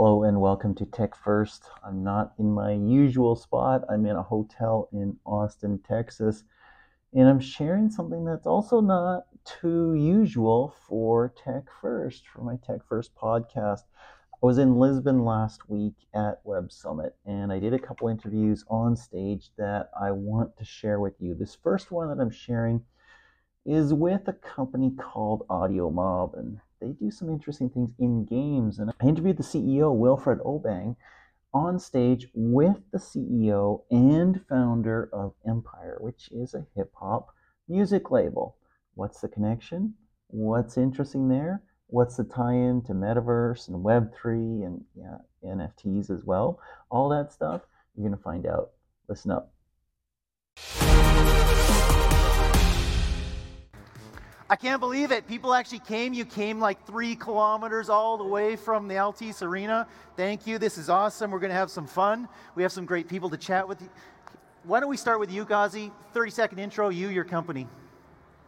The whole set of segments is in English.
Hello and welcome to Tech First. I'm not in my usual spot. I'm in a hotel in Austin, Texas, and I'm sharing something that's also not too usual for Tech First, for my Tech First podcast. I was in Lisbon last week at Web Summit and I did a couple interviews on stage that I want to share with you. This first one that I'm sharing is with a company called Audio Mob and they do some interesting things in games. And I interviewed the CEO, Wilfred Obeng, on stage with the CEO and founder of Empire, which is a hip hop music label. What's the connection? What's interesting there? What's the tie in to metaverse and Web3 and yeah, NFTs as well? All that stuff, you're going to find out. Listen up. I can't believe it. People actually came. You came like three kilometers all the way from the Altice Arena. Thank you. This is awesome. We're going to have some fun. We have some great people to chat with. Why don't we start with you, Ghazi? 30 second intro, you, your company.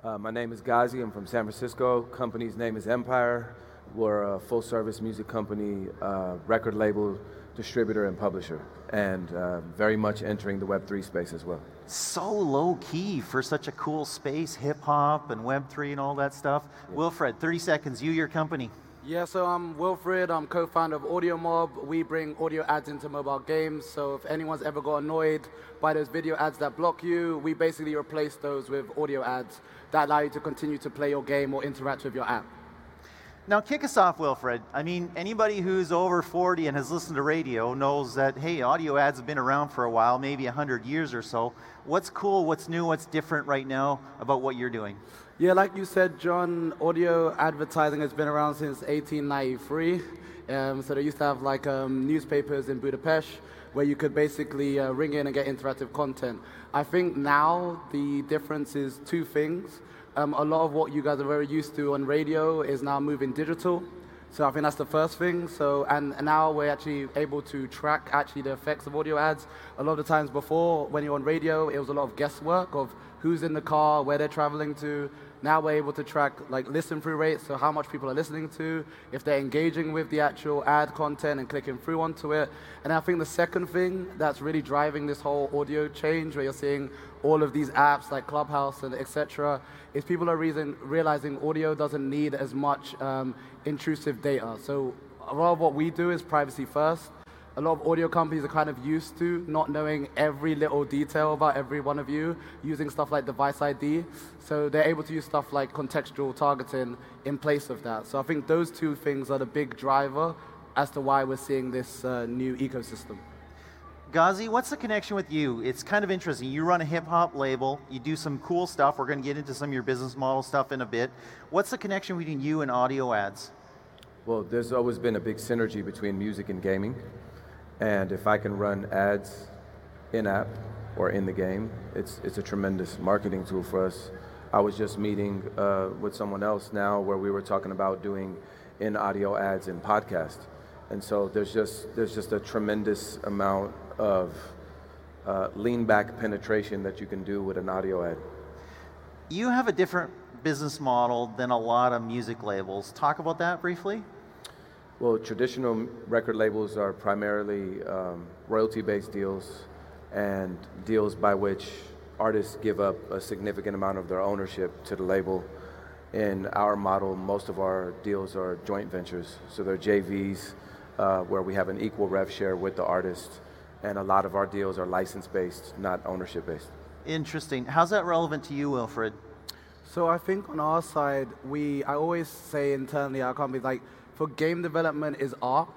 Uh, my name is Ghazi. I'm from San Francisco. Company's name is Empire. We're a full service music company, uh, record label, distributor, and publisher, and uh, very much entering the Web3 space as well so low key for such a cool space, hip hop and Web3 and all that stuff. Yeah. Wilfred, 30 seconds, you, your company. Yeah, so I'm Wilfred. I'm co-founder of Audio Mob. We bring audio ads into mobile games. So if anyone's ever got annoyed by those video ads that block you, we basically replace those with audio ads that allow you to continue to play your game or interact with your app. Now, kick us off, Wilfred. I mean, anybody who's over 40 and has listened to radio knows that, hey, audio ads have been around for a while, maybe 100 years or so. What's cool, what's new, what's different right now about what you're doing? Yeah, like you said, John, audio advertising has been around since 1893. Um, so they used to have like um, newspapers in Budapest where you could basically uh, ring in and get interactive content. I think now the difference is two things. Um, a lot of what you guys are very used to on radio is now moving digital. So I think that's the first thing. So and, now we're actually able to track actually the effects of audio ads. A lot of the times before, when you're on radio, it was a lot of guesswork of who's in the car, where they're traveling to, now we're able to track like listen through rates, so how much people are listening to, if they're engaging with the actual ad content and clicking through onto it. And I think the second thing that's really driving this whole audio change, where you're seeing all of these apps like Clubhouse and etc., is people are reason, realizing audio doesn't need as much um, intrusive data. So a lot of what we do is privacy first a lot of audio companies are kind of used to not knowing every little detail about every one of you, using stuff like device ID. So they're able to use stuff like contextual targeting in place of that. So I think those two things are the big driver as to why we're seeing this uh, new ecosystem. Ghazi, what's the connection with you? It's kind of interesting. You run a hip hop label, you do some cool stuff. We're going to get into some of your business model stuff in a bit. What's the connection between you and audio ads? Well, there's always been a big synergy between music and gaming. And if I can run ads in app or in the game, it's, it's a tremendous marketing tool for us. I was just meeting uh, with someone else now where we were talking about doing in audio ads in podcast. And so there's just, there's just a tremendous amount of uh, lean back penetration that you can do with an audio ad. You have a different business model than a lot of music labels. Talk about that briefly. Well, traditional record labels are primarily um, royalty based deals and deals by which artists give up a significant amount of their ownership to the label. In our model, most of our deals are joint ventures. So they're JVs uh, where we have an equal rev share with the artist. And a lot of our deals are license based, not ownership based. Interesting. How's that relevant to you, Wilfred? So I think on our side, we I always say internally our company like for game development is art,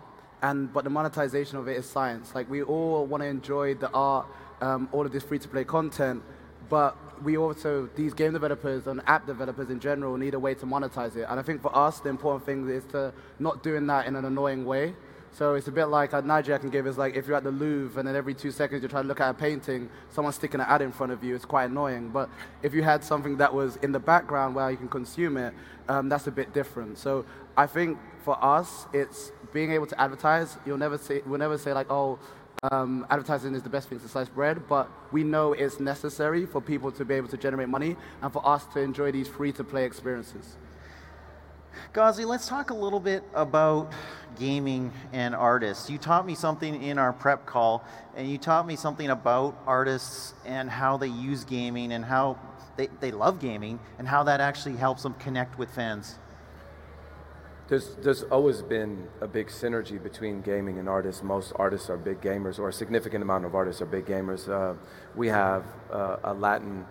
and but the monetization of it is science. Like we all want to enjoy the art, um, all of this free-to-play content, but we also these game developers and app developers in general need a way to monetize it. And I think for us, the important thing is to not doing that in an annoying way. So it's a bit like a analogy I can give is like if you're at the Louvre and then every two seconds you're trying to look at a painting, someone's sticking an ad in front of you, it's quite annoying. But if you had something that was in the background where you can consume it, um, that's a bit different. So I think for us, it's being able to advertise. You'll never say, we'll never say like, oh, um, advertising is the best thing to slice bread, but we know it's necessary for people to be able to generate money and for us to enjoy these free-to-play experiences. Ghazi, let's talk a little bit about gaming and artists. You taught me something in our prep call, and you taught me something about artists and how they use gaming and how they, they love gaming and how that actually helps them connect with fans. There's, there's always been a big synergy between gaming and artists. Most artists are big gamers, or a significant amount of artists are big gamers. Uh, we have uh, a Latin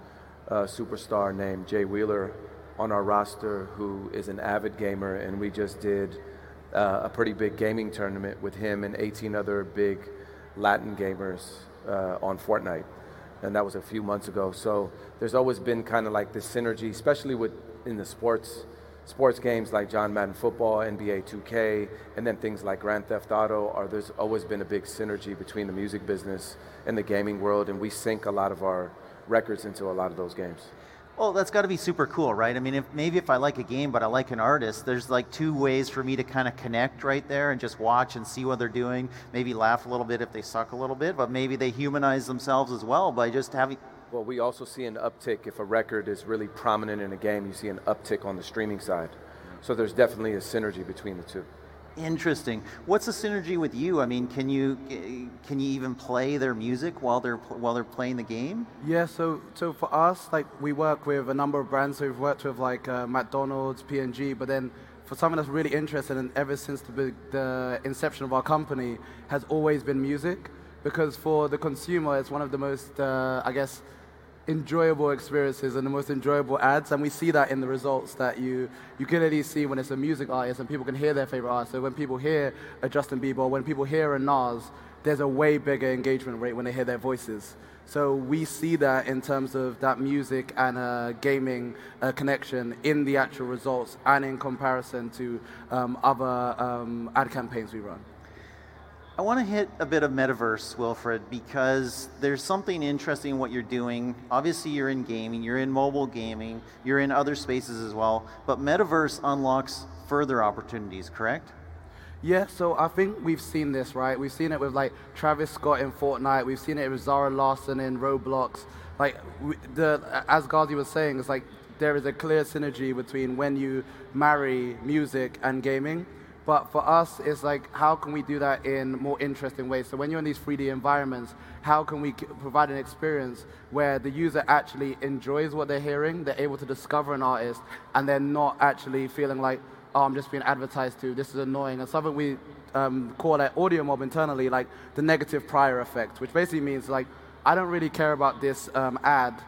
uh, superstar named Jay Wheeler on our roster who is an avid gamer, and we just did uh, a pretty big gaming tournament with him and 18 other big Latin gamers uh, on Fortnite. And that was a few months ago. So there's always been kind of like this synergy, especially with in the sports sports games like John Madden Football, NBA 2K, and then things like Grand Theft Auto, are there's always been a big synergy between the music business and the gaming world, and we sync a lot of our records into a lot of those games. Well, that's got to be super cool, right? I mean, if, maybe if I like a game but I like an artist, there's like two ways for me to kind of connect right there and just watch and see what they're doing. Maybe laugh a little bit if they suck a little bit, but maybe they humanize themselves as well by just having well, we also see an uptick if a record is really prominent in a game. You see an uptick on the streaming side. So there's definitely a synergy between the two. Interesting. What's the synergy with you? I mean, can you can you even play their music while they're while they're playing the game? Yeah. So so for us, like we work with a number of brands. So we've worked with like uh, McDonald's, P&G, but then for someone that's really interested and ever since the, the inception of our company has always been music because for the consumer, it's one of the most, uh, I guess, enjoyable experiences and the most enjoyable ads, and we see that in the results that you you can clearly see when it's a music artist and people can hear their favorite artist. So when people hear a Justin Bieber, when people hear a Nas, there's a way bigger engagement rate when they hear their voices. So we see that in terms of that music and uh, gaming uh, connection in the actual results and in comparison to um, other um, ad campaigns we run. I want to hit a bit of metaverse, Wilfred, because there's something interesting in what you're doing. Obviously, you're in gaming, you're in mobile gaming, you're in other spaces as well, but metaverse unlocks further opportunities, correct? Yeah, so I think we've seen this, right? We've seen it with like Travis Scott in Fortnite, we've seen it with Zara Larsson in Roblox. Like the as Ghazi was saying, it's like there is a clear synergy between when you marry music and gaming. But for us, it's like, how can we do that in more interesting ways? So when you're in these 3D environments, how can we provide an experience where the user actually enjoys what they're hearing, they're able to discover an artist, and they're not actually feeling like, oh, I'm just being advertised to, this is annoying. And something we um, call that Audio Mob internally, like the negative prior effect, which basically means like, I don't really care about this um, ad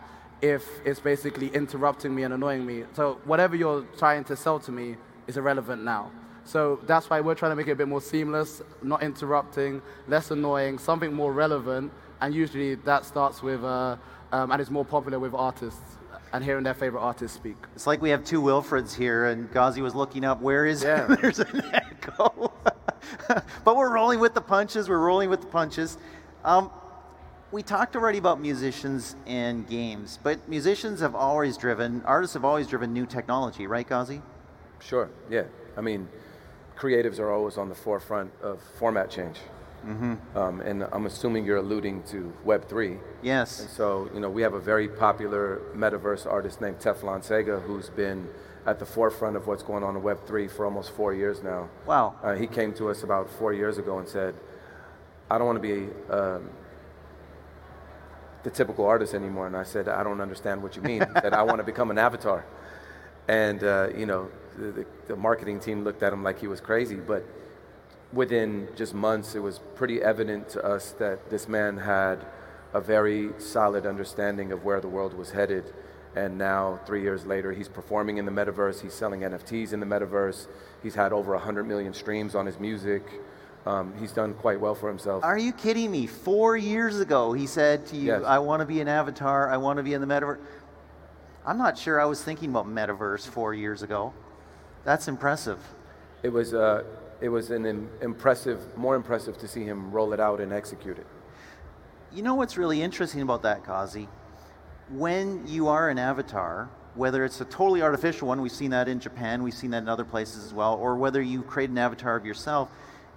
if it's basically interrupting me and annoying me. So whatever you're trying to sell to me is irrelevant now. So that's why we're trying to make it a bit more seamless, not interrupting, less annoying, something more relevant. And usually that starts with, uh, um, and it's more popular with artists and hearing their favorite artists speak. It's like we have two Wilfreds here, and Ghazi was looking up, where is yeah. There's an echo. but we're rolling with the punches, we're rolling with the punches. Um, we talked already about musicians and games, but musicians have always driven, artists have always driven new technology, right, Ghazi? Sure, yeah. I mean, creatives are always on the forefront of format change. Mm-hmm. Um, and I'm assuming you're alluding to Web3. Yes. And so, you know, we have a very popular metaverse artist named Teflon Sega who's been at the forefront of what's going on in Web3 for almost four years now. Wow. Uh, he came to us about four years ago and said, I don't want to be um, the typical artist anymore. And I said, I don't understand what you mean. He said, I want to become an avatar. And, uh, you know, the, the, marketing team looked at him like he was crazy, but within just months, it was pretty evident to us that this man had a very solid understanding of where the world was headed. And now, three years later, he's performing in the metaverse. He's selling NFTs in the metaverse. He's had over 100 million streams on his music. Um, he's done quite well for himself. Are you kidding me? Four years ago, he said to you, yes. I want to be an avatar. I want to be in the metaverse. I'm not sure I was thinking about metaverse four years ago. That's impressive. It was, uh, it was an Im- impressive, more impressive to see him roll it out and execute it. You know what's really interesting about that, Ghazi? When you are an avatar, whether it's a totally artificial one, we've seen that in Japan, we've seen that in other places as well, or whether you create an avatar of yourself,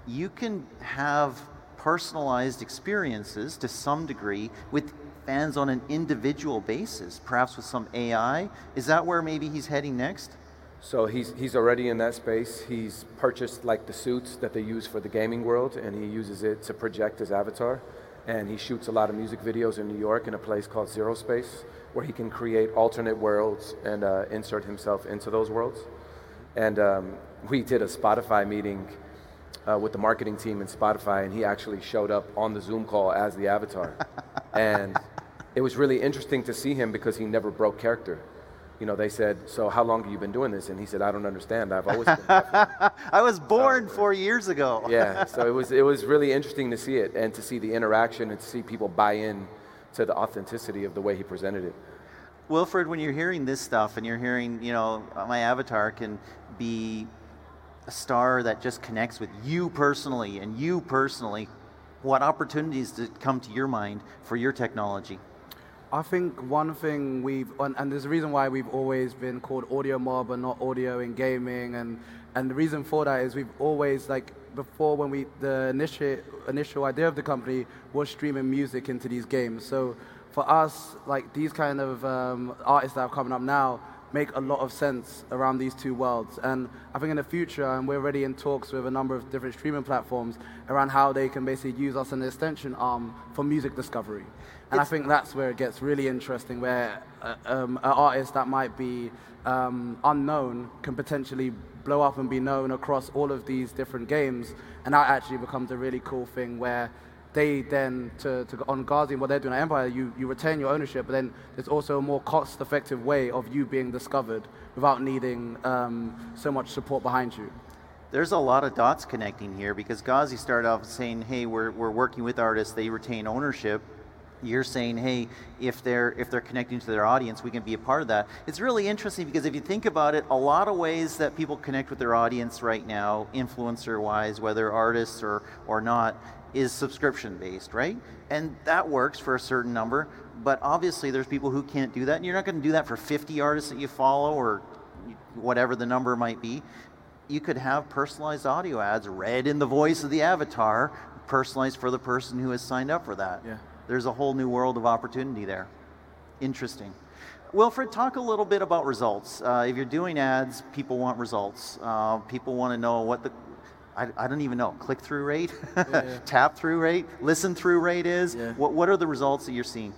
you can have personalized experiences to some degree with fans on an individual basis, perhaps with some AI. Is that where maybe he's heading next? So he's, he's already in that space. He's purchased like the suits that they use for the gaming world, and he uses it to project his avatar. And he shoots a lot of music videos in New York in a place called Zero Space, where he can create alternate worlds and uh, insert himself into those worlds. And um, we did a Spotify meeting uh, with the marketing team in Spotify, and he actually showed up on the Zoom call as the avatar. and it was really interesting to see him because he never broke character you know, they said, "So how long have you been doing this?" And he said, "I don't understand. I've always been." I was born four years ago. yeah, so it was it was really interesting to see it and to see the interaction and to see people buy in to the authenticity of the way he presented it. Wilfred, when you're hearing this stuff and you're hearing, you know, my avatar can be a star that just connects with you personally and you personally, what opportunities did come to your mind for your technology? I think one thing we've, and there's a reason why we've always been called Audio Mob and not audio in gaming, and, and the reason for that is we've always, like, before when we, the initial, initial idea of the company was streaming music into these games. So for us, like, these kind of um, artists that are coming up now, make a lot of sense around these two worlds. And I think in the future, and we're already in talks with a number of different streaming platforms around how they can basically use us as an extension arm for music discovery. And it's I think that's where it gets really interesting, where uh, um, an artist that might be um, unknown can potentially blow up and be known across all of these different games. And that actually becomes a really cool thing where they then, to, to on Guardian, what they're doing at Empire, you, you retain your ownership, but then there's also a more cost effective way of you being discovered without needing um, so much support behind you. There's a lot of dots connecting here because Ghazi started off saying, hey, we're, we're working with artists, they retain ownership you're saying, hey, if they're if they're connecting to their audience, we can be a part of that. It's really interesting because if you think about it, a lot of ways that people connect with their audience right now, influencer wise, whether artists or or not, is subscription based, right? And that works for a certain number, but obviously there's people who can't do that, and you're not going to do that for 50 artists that you follow or whatever the number might be. You could have personalized audio ads read in the voice of the avatar, personalized for the person who has signed up for that. Yeah there's a whole new world of opportunity there. Interesting. Wilfred, talk a little bit about results. Uh, if you're doing ads, people want results. Uh, people want to know what the, I, I don't even know, click through rate, yeah, yeah. tap through rate, listen through rate is. Yeah. What, what are the results that you're seeing?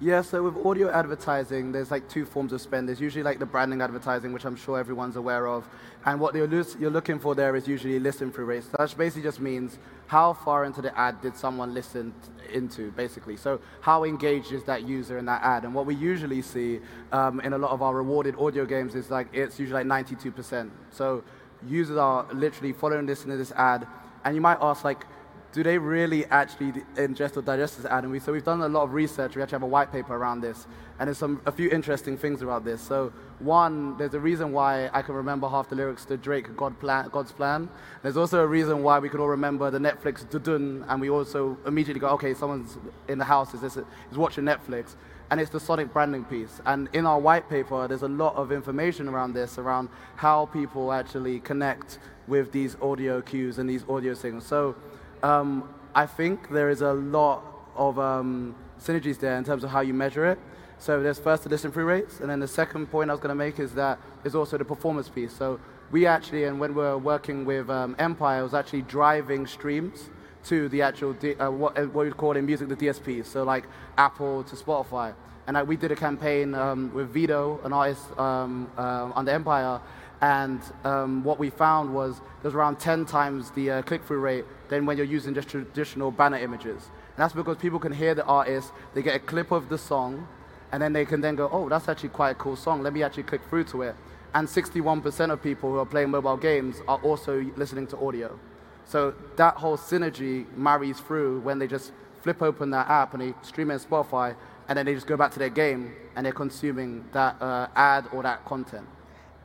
Yeah, so with audio advertising, there's like two forms of spend. There's usually like the branding advertising, which I'm sure everyone's aware of. And what you're, you're looking for there is usually listen through rates. So that basically just means how far into the ad did someone listen into, basically. So how engaged is that user in that ad? And what we usually see um, in a lot of our rewarded audio games is like it's usually like 92%. So users are literally following this into this ad. And you might ask like, do they really actually ingest or digest this ad? And we, so we've done a lot of research. We actually have a white paper around this, and there's some a few interesting things about this. So one, there's a reason why I can remember half the lyrics to Drake God plan, God's Plan. There's also a reason why we could all remember the Netflix Dudun, and we also immediately go, okay, someone's in the house is, this, is watching Netflix. And it's the Sonic branding piece. And in our white paper, there's a lot of information around this, around how people actually connect with these audio cues and these audio signals. So um, I think there is a lot of um, synergies there in terms of how you measure it. So there's first the listen through rates, and then the second point I was going to make is that is also the performance piece. So we actually, and when we are working with um, Empire, was actually driving streams to the actual D, uh, what, uh, what we call in music the DSPs. So like Apple to Spotify, and uh, we did a campaign um, with Vito, an artist um, uh, on the Empire, and um, what we found was there's around 10 times the uh, click-through rate than when you're using just traditional banner images. And that's because people can hear the artist, they get a clip of the song, and then they can then go, oh, that's actually quite a cool song. Let me actually click through to it. And 61% of people who are playing mobile games are also listening to audio. So that whole synergy marries through when they just flip open that app and they stream it on Spotify, and then they just go back to their game and they're consuming that uh, ad or that content.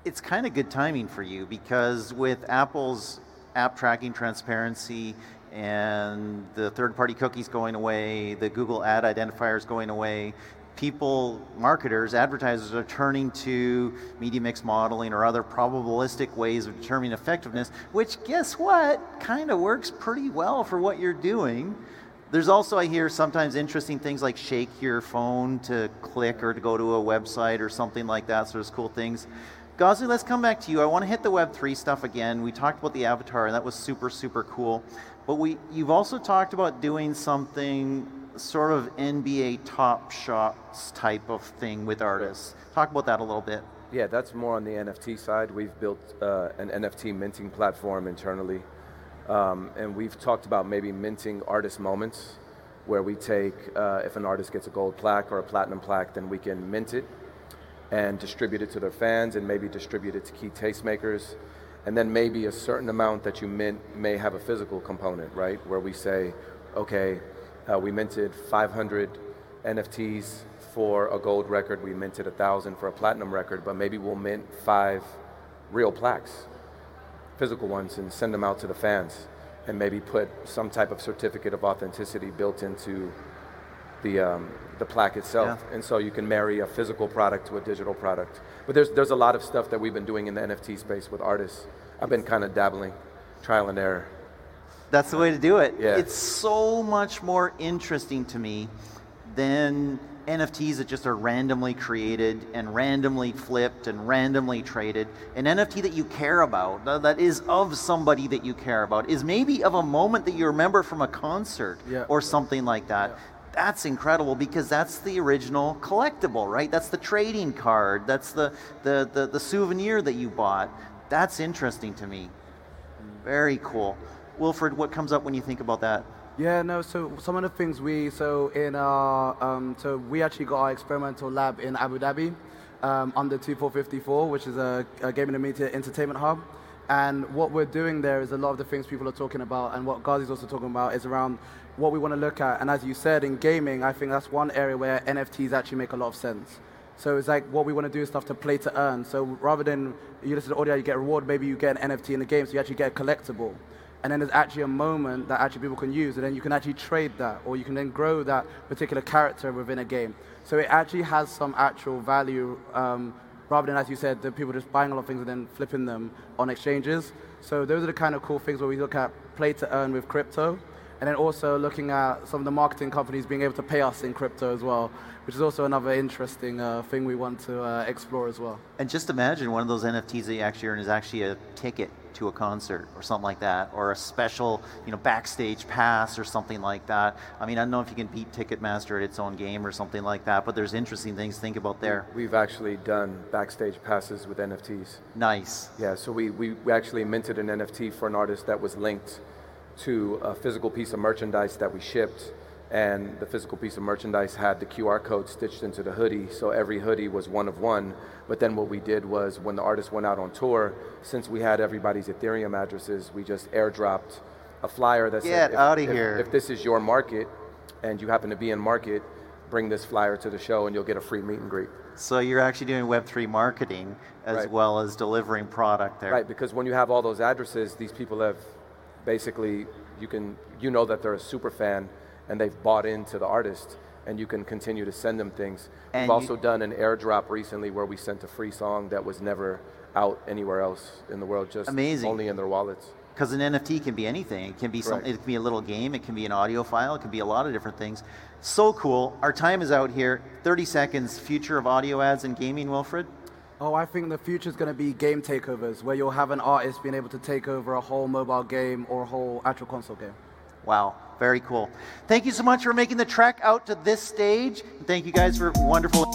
It's kind of good timing for you because with Apple's app tracking transparency and the third party cookies going away, the Google ad identifiers going away, people, marketers, advertisers are turning to media mix modeling or other probabilistic ways of determining effectiveness, which guess what? Kind of works pretty well for what you're doing. There's also, I hear sometimes interesting things like shake your phone to click or to go to a website or something like that. So there's cool things Gosling, let's come back to you. I want to hit the Web3 stuff again. We talked about the avatar, and that was super, super cool. But we, you've also talked about doing something sort of NBA Top Shots type of thing with artists. Talk about that a little bit. Yeah, that's more on the NFT side. We've built uh, an NFT minting platform internally. Um, and we've talked about maybe minting artist moments where we take, uh, if an artist gets a gold plaque or a platinum plaque, then we can mint it and distribute it to their fans and maybe distribute it to key tastemakers. And then maybe a certain amount that you mint may have a physical component, right? Where we say, okay, uh, we minted 500 NFTs for a gold record, we minted a thousand for a platinum record, but maybe we'll mint five real plaques, physical ones, and send them out to the fans, and maybe put some type of certificate of authenticity built into the um, the plaque itself. Yeah. And so you can marry a physical product to a digital product. But there's there's a lot of stuff that we've been doing in the NFT space with artists. I've been kind of dabbling, trial and error. That's the way to do it. Yeah. It's so much more interesting to me than NFTs that just are randomly created and randomly flipped and randomly traded. An NFT that you care about, that is of somebody that you care about, is maybe of a moment that you remember from a concert yeah. or something like that. Yeah. That's incredible because that's the original collectible, right? That's the trading card. That's the, the, the, the souvenir that you bought. That's interesting to me. Very cool. Wilfred, what comes up when you think about that? Yeah, no. So some of the things we so in our um, so we actually got our experimental lab in Abu Dhabi um, under twofour54, which is a, a gaming and media entertainment hub. And what we're doing there is a lot of the things people are talking about, and what Ghazi's also talking about is around what we want to look at. And as you said, in gaming, I think that's one area where NFTs actually make a lot of sense. So it's like what we want to do is stuff to play to earn. So rather than you listen to audio, you get a reward, maybe you get an NFT in the game, so you actually get a collectible and then there's actually a moment that actually people can use, and then you can actually trade that, or you can then grow that particular character within a game. So it actually has some actual value, um, rather than, as you said, the people just buying a lot of things and then flipping them on exchanges. So those are the kind of cool things where we look at play to earn with crypto, and then also looking at some of the marketing companies being able to pay us in crypto as well, which is also another interesting uh, thing we want to uh, explore as well. And just imagine one of those NFTs that you actually earn is actually a ticket to a concert or something like that, or a special, you know, backstage pass or something like that. I mean, I don't know if you can beat Ticketmaster at its own game or something like that, but there's interesting things to think about there. We've actually done backstage passes with NFTs. Nice. Yeah, so we, we we actually minted an NFT for an artist that was linked to a physical piece of merchandise that we shipped and the physical piece of merchandise had the QR code stitched into the hoodie, so every hoodie was one of one. But then what we did was when the artist went out on tour, since we had everybody's Ethereum addresses, we just airdropped a flyer that Get said, out of here. if this is your market and you happen to be in market, bring this flyer to the show and you'll get a free meet and greet. So you're actually doing Web3 marketing as Right. well as delivering product there. Right, because when you have all those addresses, these people have basically you can you know that they're a super fan and they've bought into the artist and you can continue to send them things. And We've also done an airdrop recently where we sent a free song that was never out anywhere else in the world, just Amazing. only in their wallets. Because an NFT can be anything. It can be some, Right. it can be a little game. It can be an audio file. It can be a lot of different things. So cool. Our time is out here. 30 seconds. Future of audio ads and gaming, Wilfred. Oh, I think the future is going to be game takeovers, where you'll have an artist being able to take over a whole mobile game or a whole actual console game. Wow, very cool. Thank you so much for making the trek out to this stage. Thank you guys for wonderful.